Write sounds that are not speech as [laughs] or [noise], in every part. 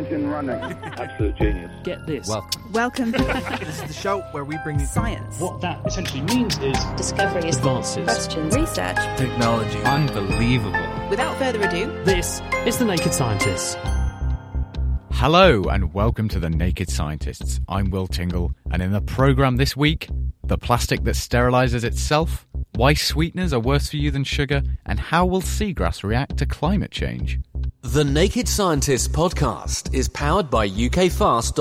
All engine running. [laughs] Absolute genius. Get this. Welcome. Welcome. [laughs] this is the show where we bring you Science. What that essentially means is Discoveries. advances. Questions. Research. technology. Unbelievable. Without further ado, This is The Naked Scientists. Hello and welcome to the Naked Scientists. I'm Will Tingle, and in the programme this week, the plastic that sterilises itself, why sweeteners are worse for you than sugar, and how will seagrass react to climate change. The Naked Scientists podcast is powered by ukfast.co.uk.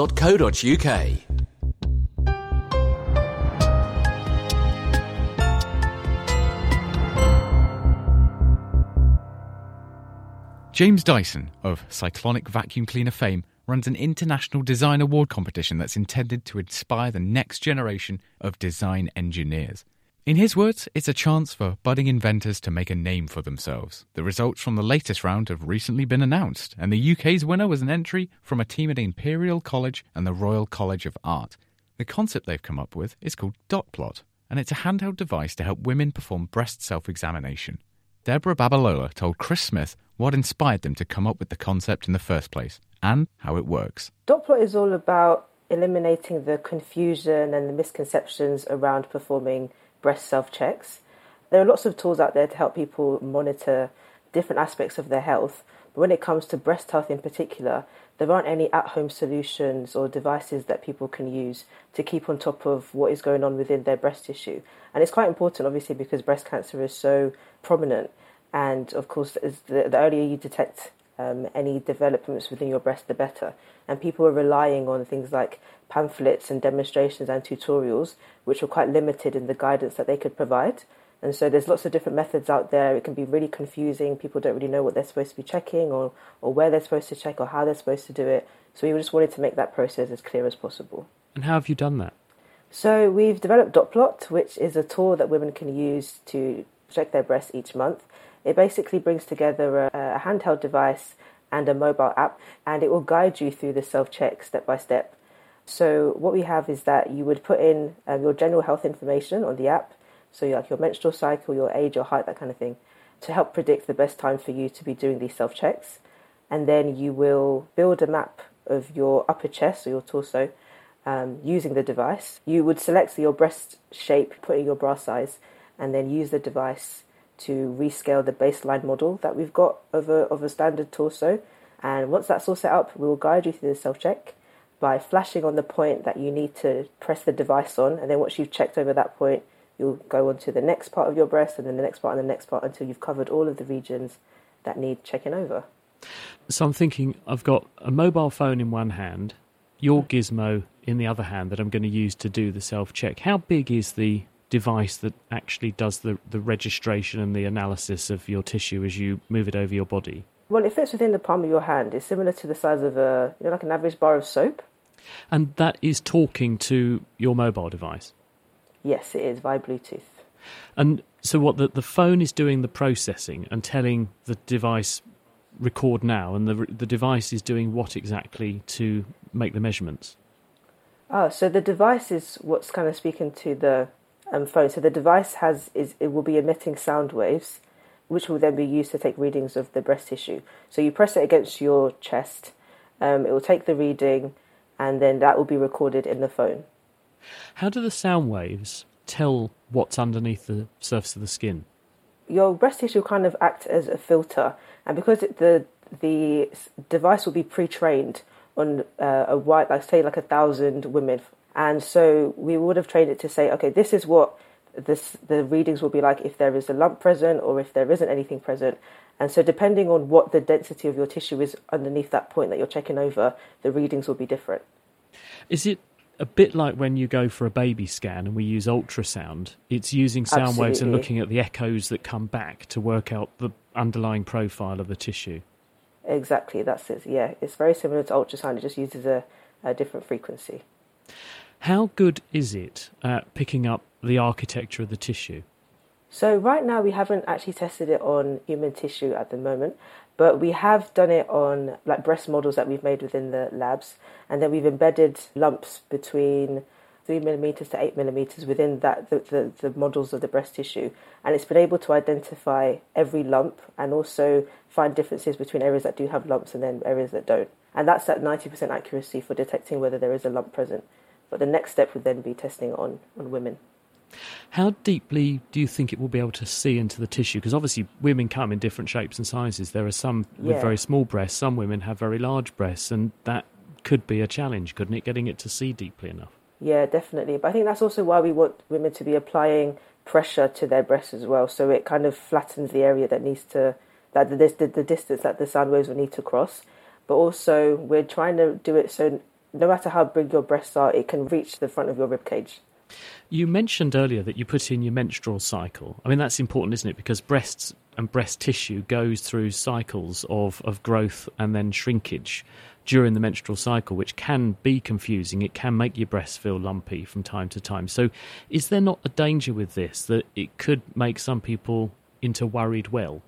James Dyson of Cyclonic Vacuum Cleaner fame runs an international design award competition that's intended to inspire the next generation of design engineers. In his words, it's a chance for budding inventors to make a name for themselves. The results from the latest round have recently been announced, and the UK's winner was an entry from a team at Imperial College and the Royal College of Art. The concept they've come up with is called Dotplot, and it's a handheld device to help women perform breast self examination. Deborah Babalola told Chris Smith what inspired them to come up with the concept in the first place and how it works. Dotplot is all about eliminating the confusion and the misconceptions around performing breast self checks. There are lots of tools out there to help people monitor different aspects of their health, but when it comes to breast health in particular, there aren't any at home solutions or devices that people can use to keep on top of what is going on within their breast tissue. And it's quite important, obviously, because breast cancer is so prominent. And of course, the, the earlier you detect um, any developments within your breast, the better. And people were relying on things like pamphlets and demonstrations and tutorials, which were quite limited in the guidance that they could provide. And so there's lots of different methods out there. It can be really confusing. People don't really know what they're supposed to be checking or, or where they're supposed to check or how they're supposed to do it. So we just wanted to make that process as clear as possible. And how have you done that? So we've developed Dotplot, which is a tool that women can use to check their breasts each month. It basically brings together a, a handheld device and a mobile app, and it will guide you through the self check step by step. So what we have is that you would put in um, your general health information on the app, so like your menstrual cycle, your age, your height, that kind of thing, to help predict the best time for you to be doing these self checks. And then you will build a map of your upper chest or your torso um, using the device. You would select your breast shape, put in your bra size, and then use the device to rescale the baseline model that we've got of a, of a standard torso. And once that's all set up, we will guide you through the self check by flashing on the point that you need to press the device on. And then once you've checked over that point, you'll go on to the next part of your breast and then the next part and the next part until you've covered all of the regions that need checking over. So I'm thinking I've got a mobile phone in one hand, your gizmo in the other hand that I'm going to use to do the self check. How big is the device that actually does the, the registration and the analysis of your tissue as you move it over your body? Well, it fits within the palm of your hand. It's similar to the size of a, you know, like an average bar of soap. And that is talking to your mobile device. Yes, it is via Bluetooth. And so, what the, the phone is doing the processing and telling the device record now, and the the device is doing what exactly to make the measurements? Oh, so the device is what's kind of speaking to the um, phone. So the device has is it will be emitting sound waves, which will then be used to take readings of the breast tissue. So you press it against your chest, um, it will take the reading, and then that will be recorded in the phone. How do the sound waves tell what's underneath the surface of the skin? Your breast tissue kind of act as a filter, and because it, the the device will be pre-trained on uh, a wide, like say, like a thousand women, and so we would have trained it to say, okay, this is what this the readings will be like if there is a lump present or if there isn't anything present. And so, depending on what the density of your tissue is underneath that point that you're checking over, the readings will be different. Is it a bit like when you go for a baby scan and we use ultrasound, it's using sound waves and looking at the echoes that come back to work out the underlying profile of the tissue. Exactly, that's it. Yeah, it's very similar to ultrasound. It just uses a, a different frequency. How good is it at picking up the architecture of the tissue? So right now we haven't actually tested it on human tissue at the moment, but we have done it on like breast models that we've made within the labs, and then we've embedded lumps between three millimeters to eight millimeters within that the, the, the models of the breast tissue, and it's been able to identify every lump and also find differences between areas that do have lumps and then areas that don't, and that's at ninety percent accuracy for detecting whether there is a lump present. But the next step would then be testing on on women. How deeply do you think it will be able to see into the tissue? Because obviously, women come in different shapes and sizes. There are some with Yeah. very small breasts, some women have very large breasts, and that could be a challenge, couldn't it? Getting it to see deeply enough. Yeah, definitely. But I think that's also why we want women to be applying pressure to their breasts as well. So it kind of flattens the area that needs to, that the, the, the distance that the sound waves will need to cross. But also, we're trying to do it so no matter how big your breasts are, it can reach the front of your rib cage. You mentioned earlier that you put in your menstrual cycle. I mean, that's important, isn't it? Because breasts and breast tissue goes through cycles of, of growth and then shrinkage during the menstrual cycle, which can be confusing. It can make your breasts feel lumpy from time to time. So, is there not a danger with this that it could make some people into worried well?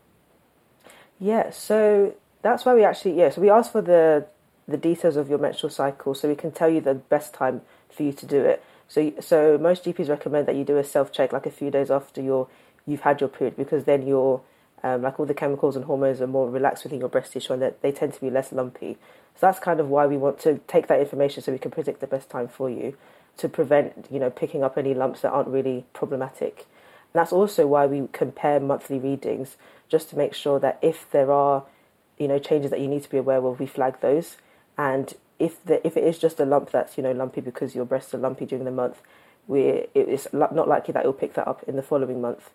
Yeah, so that's why we actually yeah, so we asked for the the details of your menstrual cycle so we can tell you the best time for you to do it. So so most GPs recommend that you do a self check like a few days after your you've had your period because then your um, like all the chemicals and hormones are more relaxed within your breast tissue and that they tend to be less lumpy. So that's kind of why we want to take that information so we can predict the best time for you to prevent you know picking up any lumps that aren't really problematic. And that's also why we compare monthly readings just to make sure that if there are you know changes that you need to be aware of, we flag those. And if the if it is just a lump that's you know lumpy because your breasts are lumpy during the month, we it is not likely that it'll pick that up in the following month.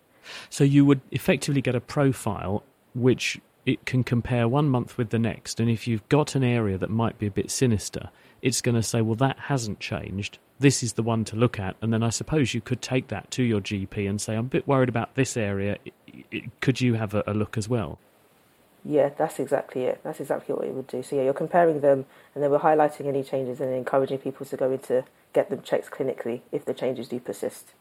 So, you would effectively get a profile which it can compare one month with the next. And if you've got an area that might be a bit sinister, it's going to say, well, that hasn't changed. This is the one to look at. And then I suppose you could take that to your GP and say, I'm a bit worried about this area. Could you have a look as well? Yeah, that's exactly it. That's exactly what it would do. So yeah, you're comparing them, and then we're highlighting any changes and encouraging people to go in to get them checked clinically if the changes do persist.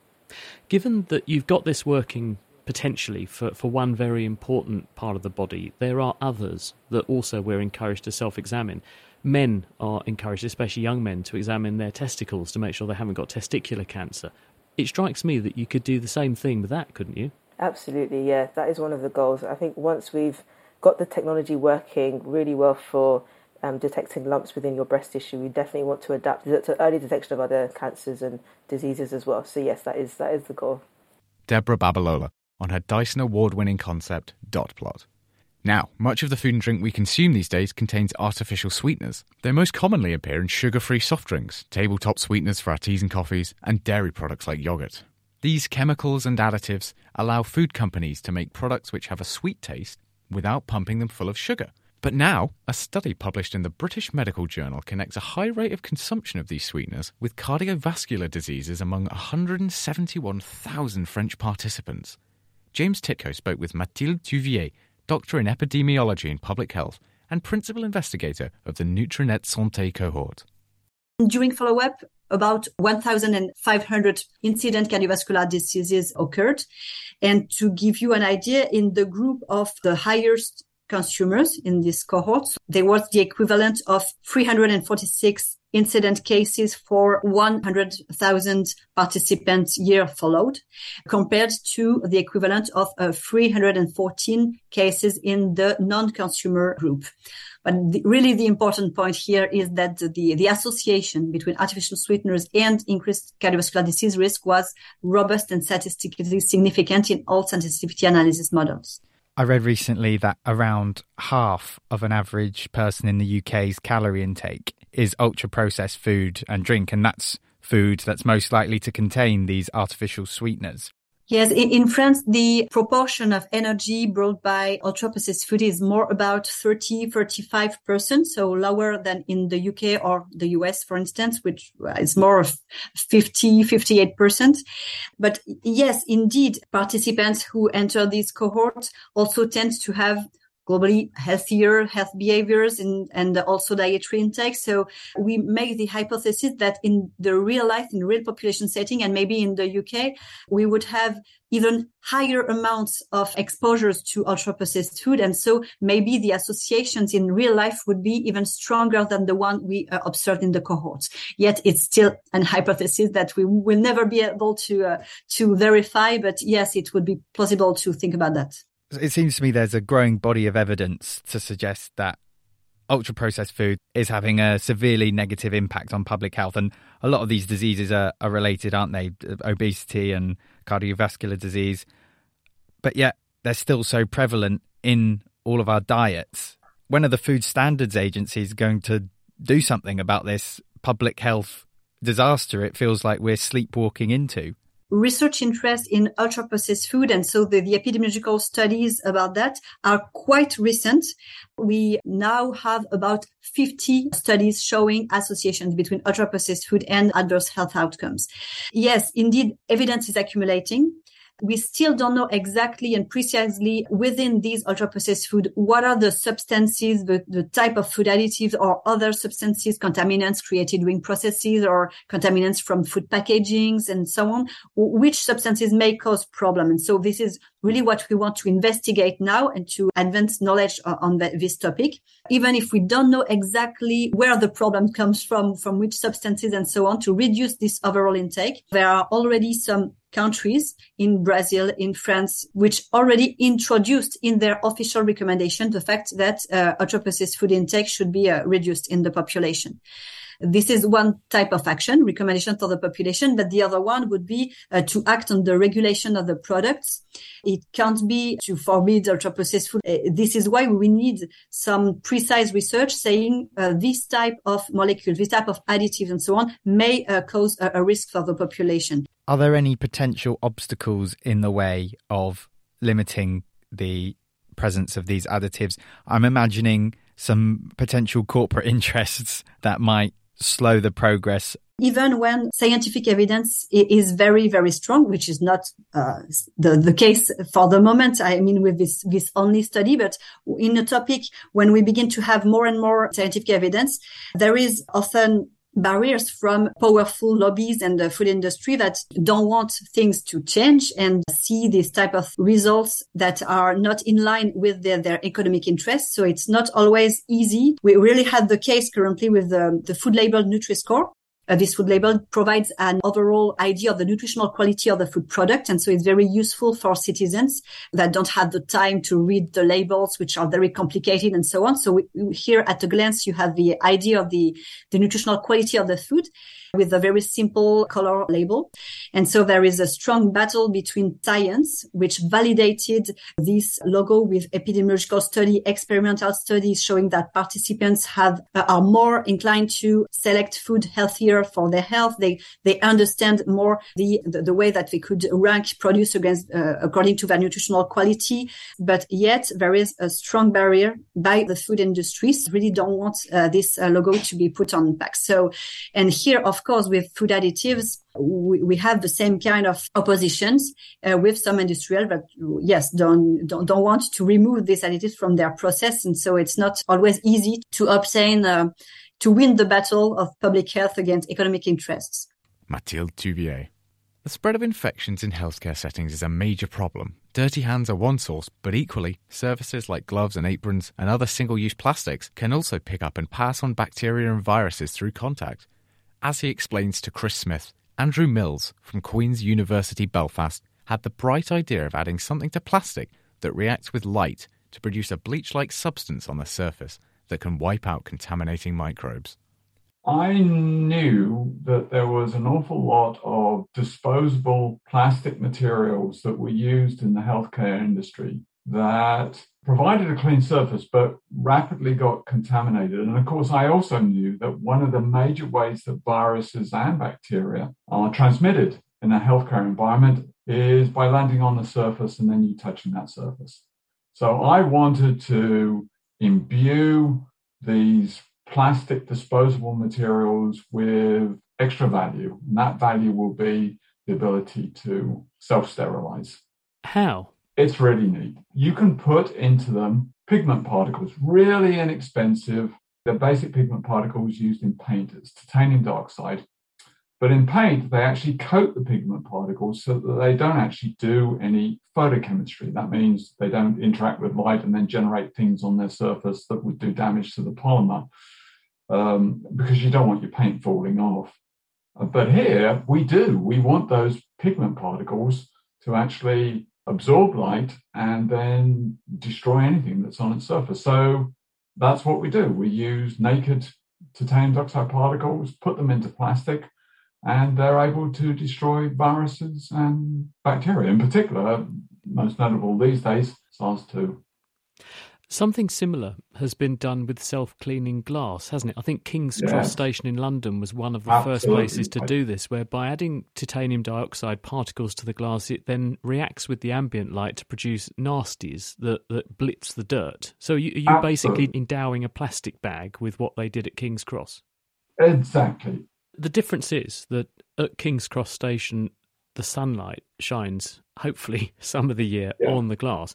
Given that you've got this working potentially for, for one very important part of the body, there are others that also we're encouraged to self examine. Men are encouraged, especially young men, to examine their testicles to make sure they haven't got testicular cancer. It strikes me that you could do the same thing with that, couldn't you? Absolutely, yeah. That is one of the goals. I think once we've got the technology working really well for um, detecting lumps within your breast tissue, we definitely want to adapt to early detection of other cancers and diseases as well. So yes, that is that is the goal. Deborah Babalola on her Dyson award winning concept, Dot Plot. Now, much of the food and drink we consume these days contains artificial sweeteners. They most commonly appear in sugar free soft drinks, tabletop sweeteners for our teas and coffees, and dairy products like yogurt. These chemicals and additives allow food companies to make products which have a sweet taste without pumping them full of sugar. But now, a study published in the British Medical Journal connects a high rate of consumption of these sweeteners with cardiovascular diseases among 171,000 French participants. James Tytko spoke with Mathilde Touvier, doctor in epidemiology and public health and principal investigator of the Nutrinet Santé cohort. During follow up, about 1,500 incident cardiovascular diseases occurred. And to give you an idea, in the group of the highest consumers in this cohort, there was the equivalent of 346 incident cases for 100,000 participants year followed, compared to the equivalent of uh, 314 cases in the non-consumer group. But the, really the important point here is that the, the association between artificial sweeteners and increased cardiovascular disease risk was robust and statistically significant in all sensitivity analysis models. I read recently that around half of an average person in the UK's calorie intake is ultra processed food and drink, and that's food that's most likely to contain these artificial sweeteners. Yes, in, in, France, the proportion of energy brought by ultra processed food is more about 30, 35%. So lower than in the UK or the US, for instance, which uh, is more of 50, 58%. But yes, indeed, participants who enter these cohorts also tend to have globally healthier health behaviors and, and also dietary intake. So we make the hypothesis that in the real life, in real population setting, and maybe in the UK, we would have even higher amounts of exposures to ultra processed food. And so maybe the associations in real life would be even stronger than the one we uh, observed in the cohorts. Yet it's still an hypothesis that we will never be able to, uh, to verify. But yes, it would be plausible to think about that it seems to me there's a growing body of evidence to suggest that ultra processed food is having a severely negative impact on public health. And a lot of these diseases are, are related, aren't they? Obesity and cardiovascular disease. But yet they're still so prevalent in all of our diets. When are the food standards agencies going to do something about this public health disaster it feels like we're sleepwalking into? Research interest in ultra processed food. And so the, the, epidemiological studies about that are quite recent. We now have about 50 studies showing associations between ultra processed food and adverse health outcomes. Yes, indeed, evidence is accumulating. We still don't know exactly and precisely within these ultra processed food what are the substances, the, the type of food additives or other substances, contaminants created during processes or contaminants from food packagings and so on, which substances may cause problem. And so this is really what we want to investigate now and to advance knowledge on this topic. Even if we don't know exactly where the problem comes from, from which substances and so on to reduce this overall intake, there are already some countries in Brazil, in France, which already introduced in their official recommendation the fact that uh, processed food intake should be uh, reduced in the population. This is one type of action, recommendation for the population, but the other one would be uh, to act on the regulation of the products. It can't be to forbid ultra processed food. Uh, this is why we need some precise research saying uh, this type of molecule, this type of additives and so on may uh, cause a, a risk for the population. Are there any potential obstacles in the way of limiting the presence of these additives? I'm imagining some potential corporate [laughs] interests that might slow the progress even when scientific evidence is very very strong which is not uh, the the case for the moment i mean with this this only study but in a topic when we begin to have more and more scientific evidence there is often barriers from powerful lobbies and the food industry that don't want things to change and see this type of results that are not in line with their, their economic interests. So it's not always easy. We really have the case currently with the, the food label Nutri-Score, uh, this food label provides an overall idea of the nutritional quality of the food product. And so it's very useful for citizens that don't have the time to read the labels, which are very complicated and so on. So we, here at a glance, you have the idea of the, the nutritional quality of the food with a very simple color label. And so there is a strong battle between science, which validated this logo with epidemiological study, experimental studies showing that participants have uh, are more inclined to select food healthier for their health. They they understand more the the, the way that they could rank produce against uh, according to their nutritional quality. But yet there is a strong barrier by the food industries. Really don't want uh, this uh, logo to be put on packs. So, and here of course, with food additives, we, we have the same kind of oppositions uh, with some industrial that, yes, don't, don't, don't want to remove these additives from their process. And so it's not always easy to obtain, uh, to win the battle of public health against economic interests. Mathilde Touvier. The spread of infections in healthcare settings is a major problem. Dirty hands are one source, but equally, surfaces like gloves and aprons and other single use plastics can also pick up and pass on bacteria and viruses through contact. As he explains to Chris Smith, Andrew Mills from Queen's University Belfast had the bright idea of adding something to plastic that reacts with light to produce a bleach like substance on the surface that can wipe out contaminating microbes. I knew that there was an awful lot of disposable plastic materials that were used in the healthcare industry that provided a clean surface but rapidly got contaminated. And of course, I also knew that one of the major ways that viruses and bacteria are transmitted in a healthcare environment is by landing on the surface and then you touching that surface. So I wanted to imbue these plastic disposable materials with extra value. And that value will be the ability to self sterilize. How? It's really neat. You can put into them pigment particles, really inexpensive. They're basic pigment particles used in paint. It's titanium dioxide. But in paint, they actually coat the pigment particles so that they don't actually do any photochemistry. That means they don't interact with light and then generate things on their surface that would do damage to the polymer um, because you don't want your paint falling off. But here we do. We want those pigment particles to actually absorb light and then destroy anything that's on its surface. So that's what we do. We use naked titanium dioxide particles, put them into plastic, and they're able to destroy viruses and bacteria. In particular, most notable these days, SARS-2. Something similar has been done with self cleaning glass, hasn't it? I think King's. Cross Station in London was one of the Absolutely. first places to do this, where by adding titanium dioxide particles to the glass, it then reacts with the ambient light to produce nasties that, that blitz the dirt. So you, are you basically endowing a plastic bag with what they did at King's Cross? Exactly. The difference is that at King's Cross Station, the sunlight shines, hopefully, [laughs] some of the year yeah. on the glass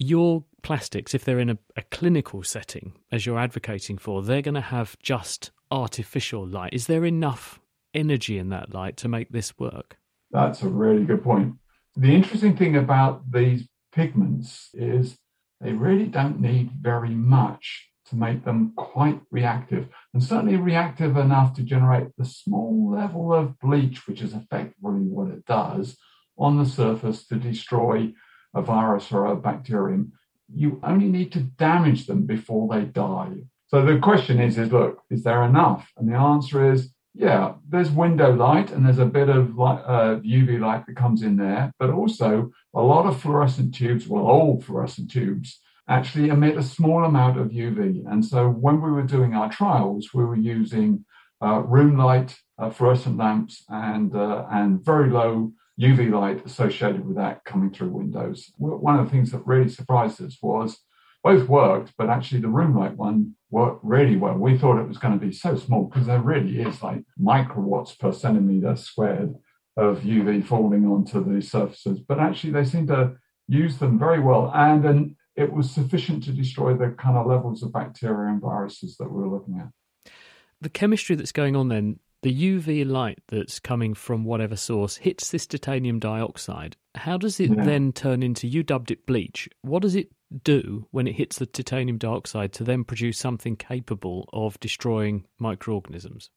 your plastics, if they're in a, a clinical setting, as you're advocating for, they're going to have just artificial light. Is there enough energy in that light to make this work? That's a really good point. The interesting thing about these pigments is they really don't need very much to make them quite reactive, and certainly reactive enough to generate the small level of bleach, which is effectively what it does on the surface to destroy a virus or a bacterium, you only need to damage them before they die. So the question is, is look, is there enough? And the answer is, yeah, there's window light and there's a bit of light, uh, UV light that comes in there, but also a lot of fluorescent tubes, well, old fluorescent tubes, actually emit a small amount of UV. And so when we were doing our trials, we were using uh, room light, uh, fluorescent lamps, and uh, and very low UV light associated with that coming through windows. One of the things that really surprised us was both worked, but actually the room light one worked really well. We thought it was going to be so small because there really is like microwatts per centimeter squared of UV falling onto the surfaces, but actually they seem to use them very well. And, and it was sufficient to destroy the kind of levels of bacteria and viruses that we were looking at. The chemistry that's going on then the UV light that's coming from whatever source hits this titanium dioxide. How does it yeah. then turn into, you dubbed it bleach. What does it do when it hits the titanium dioxide to then produce something capable of destroying microorganisms?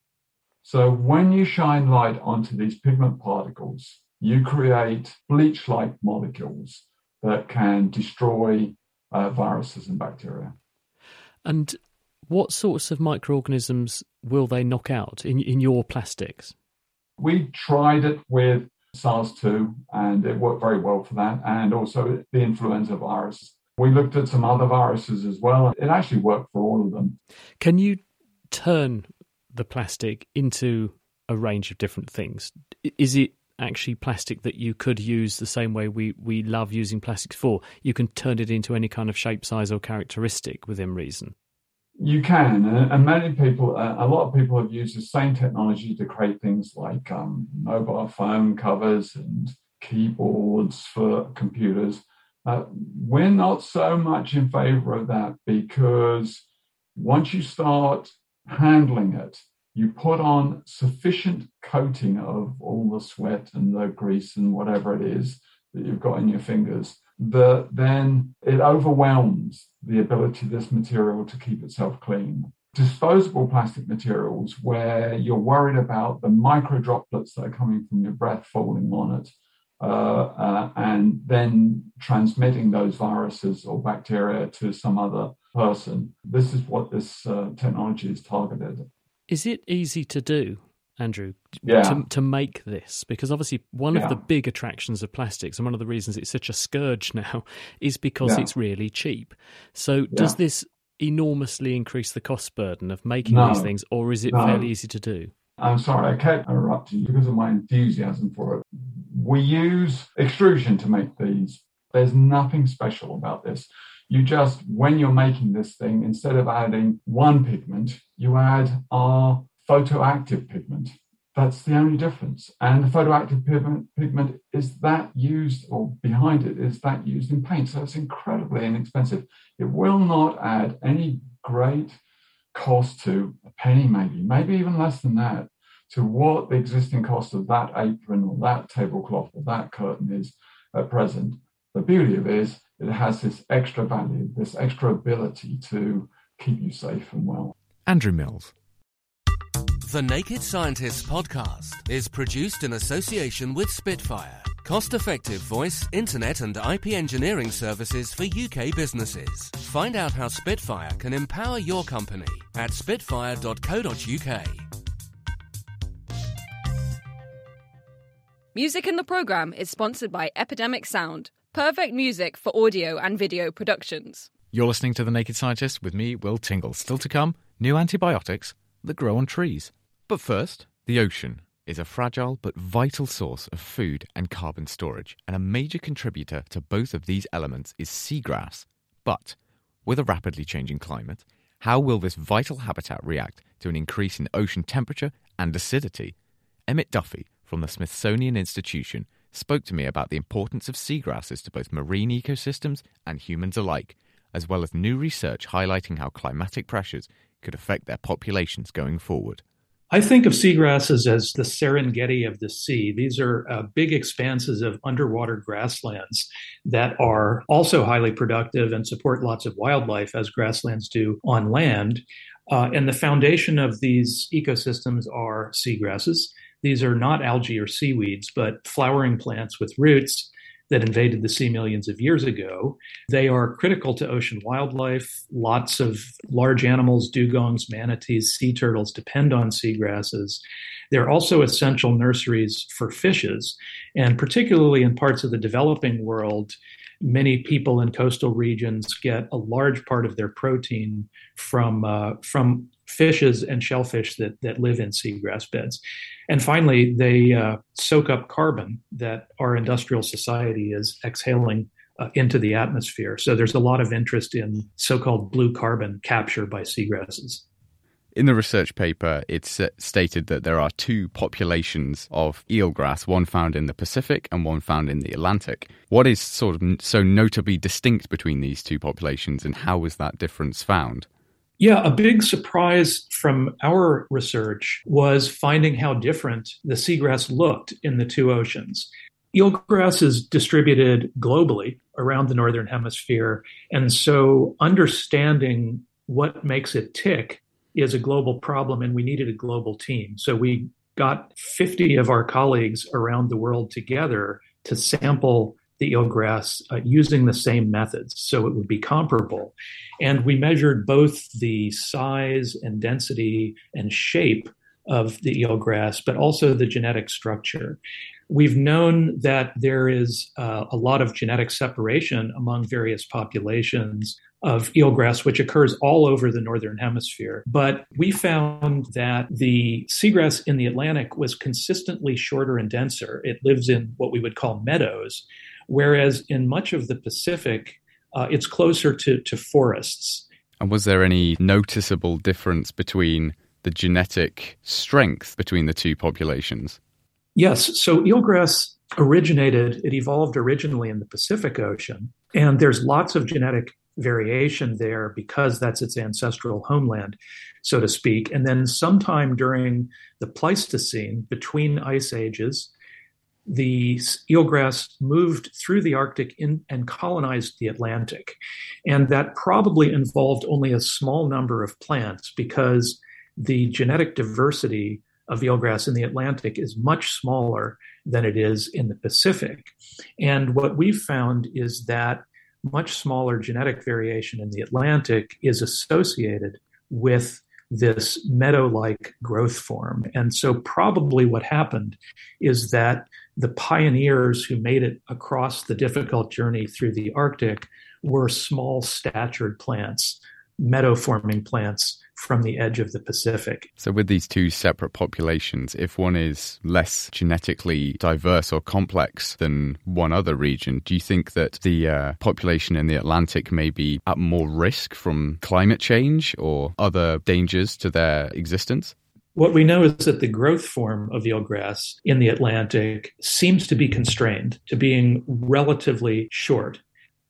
So, when you shine light onto these pigment particles, you create bleach like molecules that can destroy uh, viruses and bacteria. And what sorts of microorganisms will they knock out in, in your plastics? We tried it with SARS-2 and it worked very well for that, and also the influenza virus. We looked at some other viruses as well. It actually worked for all of them. Can you turn the plastic into a range of different things? Is it actually plastic that you could use the same way we, we love using plastics for? You can turn it into any kind of shape, size, or characteristic within reason. You can, and many people, a lot of people have used the same technology to create things like um, mobile phone covers and keyboards for computers. Uh, we're not so much in favor of that because once you start handling it, you put on sufficient coating of all the sweat and the grease and whatever it is that you've got in your fingers that then it overwhelms the ability of this material to keep itself clean. Disposable plastic materials, where you're worried about the micro droplets that are coming from your breath falling on it, uh, uh, and then transmitting those viruses or bacteria to some other person. This is what this uh, technology is targeted. Is it easy to do? Andrew, yeah. to, to make this? Because obviously, one yeah. of the big attractions of plastics, and one of the reasons it's such a scourge now, [laughs] is because yeah. it's really cheap. So, does this enormously increase the cost burden of making no. these things, or is it no. fairly easy to do? I'm sorry, I kept interrupting you because of my enthusiasm for it. We use extrusion to make these. There's nothing special about this. You just, when you're making this thing, instead of adding one pigment, you add our photoactive pigment. That's the only difference. And the photoactive pigment, pigment is that used, or behind it is that used in paint. So it's incredibly inexpensive. It will not add any great cost to a penny, maybe, maybe even less than that, to what the existing cost of that apron or that tablecloth or that curtain is at present. The beauty of it is it has this extra value, this extra ability to keep you safe and well. Andrew Mills. The Naked Scientists podcast is produced in association with Spitfire, cost effective voice, internet, and IP engineering services for UK businesses. Find out how Spitfire can empower your company at spitfire.co.uk. Music in the program is sponsored by Epidemic Sound, perfect music for audio and video productions. You're listening to The Naked Scientist with me, Will Tingle. Still to come, new antibiotics that grow on trees. But first, the ocean is a fragile but vital source of food and carbon storage, and a major contributor to both of these elements is seagrass. But with a rapidly changing climate, how will this vital habitat react to an increase in ocean temperature and acidity? Emmett Duffy from the Smithsonian Institution spoke to me about the importance of seagrasses to both marine ecosystems and humans alike, as well as new research highlighting how climatic pressures could affect their populations going forward. I think of seagrasses as the Serengeti of the sea. These are uh, big expanses of underwater grasslands that are also highly productive and support lots of wildlife, as grasslands do on land. Uh, and the foundation of these ecosystems are seagrasses. These are not algae or seaweeds, but flowering plants with roots that invaded the sea millions of years ago. They are critical to ocean wildlife. Lots of large animals, dugongs, manatees, sea turtles depend on seagrasses. They're also essential nurseries for fishes, and particularly in parts of the developing world, many people in coastal regions get a large part of their protein from uh, from fishes and shellfish that that live in seagrass beds. And finally, they uh, soak up carbon that our industrial society is exhaling uh, into the atmosphere. So there's a lot of interest in so-called blue carbon capture by seagrasses. In the research paper, it's uh, stated that there are two populations of eelgrass, one found in the Pacific and one found in the Atlantic. What is sort of so notably distinct between these two populations, and how was that difference found? Yeah, a big surprise from our research was finding how different the seagrass looked in the two oceans. Eelgrass is distributed globally around the Northern Hemisphere. And so understanding what makes it tick is a global problem and we needed a global team. So we got 50 of our colleagues around the world together to sample the eelgrass uh, using the same methods so it would be comparable. And we measured both the size and density and shape of the eelgrass, but also the genetic structure. We've known that there is uh, a lot of genetic separation among various populations of eelgrass, which occurs all over the northern hemisphere. But we found that the seagrass in the Atlantic was consistently shorter and denser. It lives in what we would call meadows, whereas in much of the Pacific, uh, it's closer to, to forests. And was there any noticeable difference between the genetic strength between the two populations? Yes. So eelgrass originated, it evolved originally in the Pacific Ocean, and there's lots of genetic variation there because that's its ancestral homeland, so to speak. And then sometime during the Pleistocene, between ice ages, the eelgrass moved through the Arctic in, and colonized the Atlantic. And that probably involved only a small number of plants because the genetic diversity of eelgrass in the Atlantic is much smaller than it is in the Pacific. And what we've found is that much smaller genetic variation in the Atlantic is associated with this meadow like growth form. And so, probably what happened is that the pioneers who made it across the difficult journey through the Arctic were small statured plants meadow forming plants from the edge of the Pacific. So, with these two separate populations, if one is less genetically diverse or complex than one other region, do you think that the uh, population in the Atlantic may be at more risk from climate change or other dangers to their existence? What we know is that the growth form of eelgrass in the Atlantic seems to be constrained to being relatively short.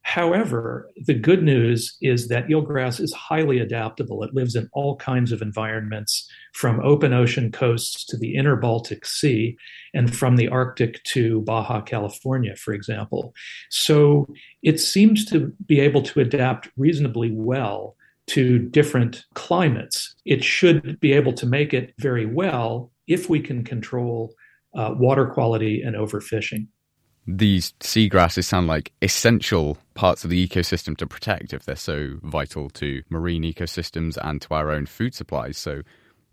However, the good news is that eelgrass is highly adaptable. It lives in all kinds of environments, from open ocean coasts to the inner Baltic Sea, and from the Arctic to Baja California, for example. So it seems to be able to adapt reasonably well to different climates. It should be able to make it very well if we can control uh, water quality and overfishing. These seagrasses sound like essential parts of the ecosystem to protect if they're so vital to marine ecosystems and to our own food supplies. So,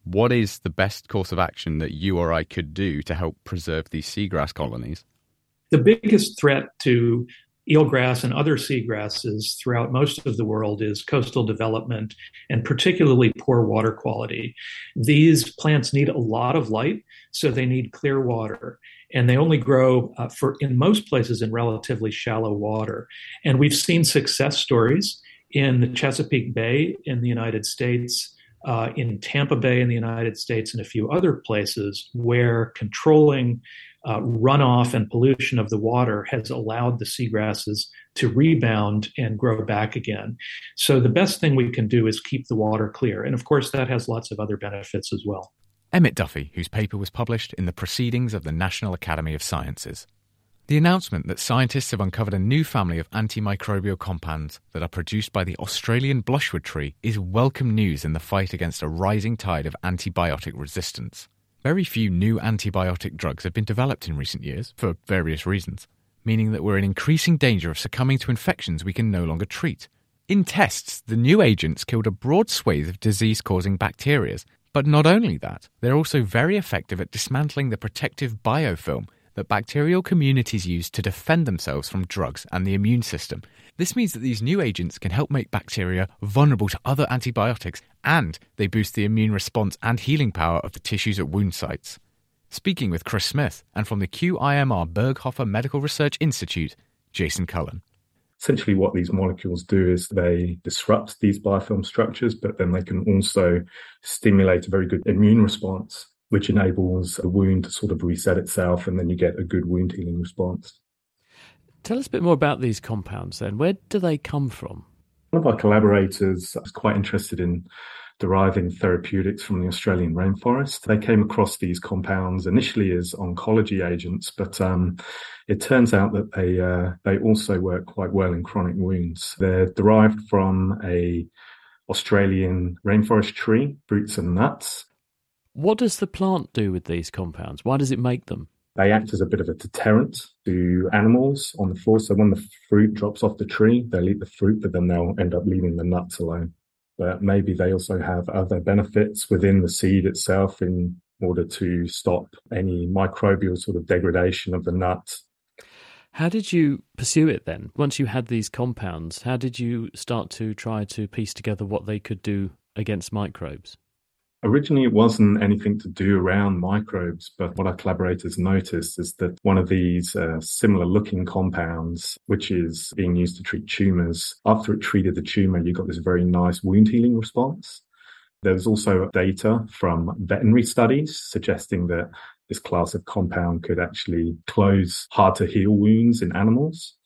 what is the best course of action that you or I could do to help preserve these seagrass colonies? The biggest threat to eelgrass and other seagrasses throughout most of the world is coastal development and particularly poor water quality. These plants need a lot of light, so they need clear water. And they only grow uh, for in most places in relatively shallow water. And we've seen success stories in the Chesapeake Bay in the United States, uh, in Tampa Bay in the United States, and a few other places where controlling uh, runoff and pollution of the water has allowed the seagrasses to rebound and grow back again. So the best thing we can do is keep the water clear. And of course, that has lots of other benefits as well. Emmett Duffy, whose paper was published in the Proceedings of the National Academy of Sciences. The announcement that scientists have uncovered a new family of antimicrobial compounds that are produced by the Australian blushwood tree is welcome news in the fight against a rising tide of antibiotic resistance. Very few new antibiotic drugs have been developed in recent years, for various reasons, meaning that we're in increasing danger of succumbing to infections we can no longer treat. In tests, the new agents killed a broad swathe of disease causing bacteria, but not only that, they're also very effective at dismantling the protective biofilm that bacterial communities use to defend themselves from drugs and the immune system, this means that these new agents can help make bacteria vulnerable to other antibiotics and they boost the immune response and healing power of the tissues at wound sites. Speaking with Chris Smith and from the QIMR Berghofer Medical Research Institute, Jason Cullen. Essentially, what these molecules do is they disrupt these biofilm structures, but then they can also stimulate a very good immune response, which enables the wound to sort of reset itself, and then you get a good wound healing response. Tell us a bit more about these compounds then. Where do they come from? One of our collaborators was quite interested in deriving therapeutics from the Australian rainforest. They came across these compounds initially as oncology agents, but um, it turns out that they uh, they also work quite well in chronic wounds. They're derived from a Australian rainforest tree, fruits and nuts. What does the plant do with these compounds? Why does it make them? They act as a bit of a deterrent to animals on the floor. So when the fruit drops off the tree, they'll eat the fruit, but then they'll end up leaving the nuts alone. But maybe they also have other benefits within the seed itself in order to stop any microbial sort of degradation of the nut. How did you pursue it then? Once you had these compounds, how did you start to try to piece together what they could do against microbes? Originally, it wasn't anything to do around microbes, but what our collaborators noticed is that one of these uh, similar looking compounds, which is being used to treat tumors, after it treated the tumor, you got this very nice wound healing response. There's also data from veterinary studies suggesting that this class of compound could actually close hard to heal wounds in animals.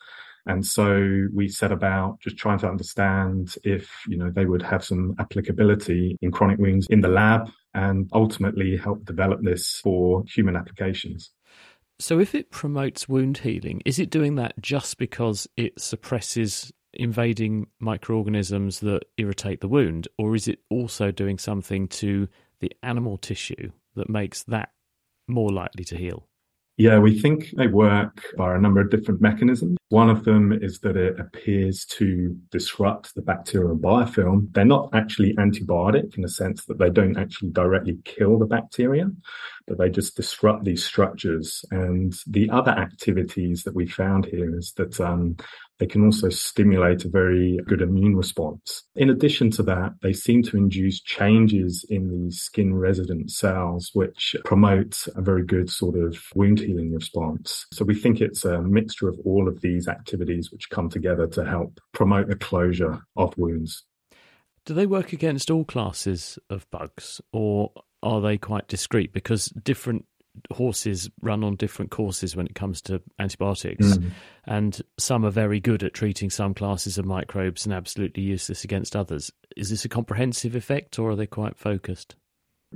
And so we set about just trying to understand if, you know, they would have some applicability in chronic wounds in the lab and ultimately help develop this for human applications. So if it promotes wound healing, is it doing that just because it suppresses invading microorganisms that irritate the wound, or is it also doing something to the animal tissue that makes that more likely to heal? Yeah, we think they work by a number of different mechanisms. One of them is that it appears to disrupt the bacterial biofilm. They're not actually antibiotic in the sense that they don't actually directly kill the bacteria, but they just disrupt these structures. And the other activities that we found here is that um, they can also stimulate a very good immune response. In addition to that, they seem to induce changes in the skin resident cells, which promote a very good sort of wound healing response. So we think it's a mixture of all of these activities which come together to help promote the closure of wounds. Do they work against all classes of bugs or are they quite discrete? Because different horses run on different courses when it comes to antibiotics, mm. and some are very good at treating some classes of microbes and absolutely useless against others. Is this a comprehensive effect, or are they quite focused?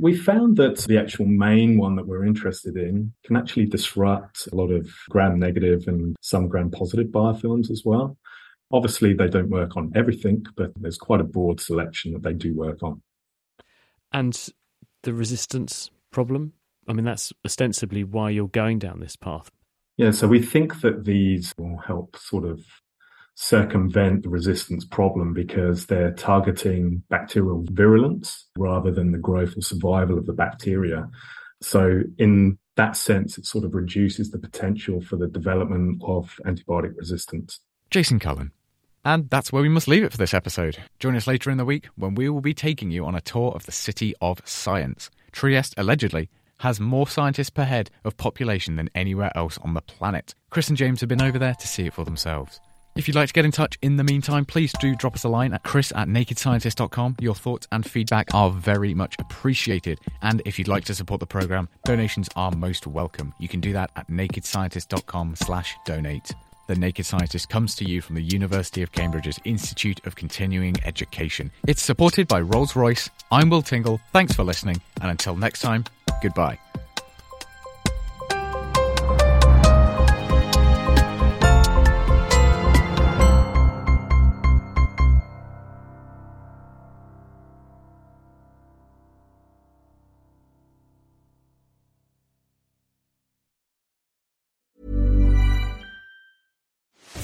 We found that the actual main one that we're interested in can actually disrupt a lot of gram negative and some gram positive biofilms as well. Obviously, they don't work on everything, but there's quite a broad selection that they do work on. And the resistance problem I mean, that's ostensibly why you're going down this path. Yeah, so we think that these will help sort of circumvent the resistance problem because they're targeting bacterial virulence rather than the growth or survival of the bacteria. So, in that sense, it sort of reduces the potential for the development of antibiotic resistance. Jason Cullen. And that's where we must leave it for this episode. Join us later in the week when we will be taking you on a tour of the City of Science. Trieste allegedly has more scientists per head of population than anywhere else on the planet. Chris and James have been over there to see it for themselves. If you'd like to get in touch in the meantime, please do drop us a line at chris at nakedscientist.com. Your thoughts and feedback are very much appreciated. And if you'd like to support the program, donations are most welcome. You can do that at nakedscientist.com slash donate. The Naked Scientist comes to you from the University of Cambridge's Institute of Continuing Education. It's supported by Rolls Royce. I'm Will Tingle. Thanks for listening. And until next time, goodbye.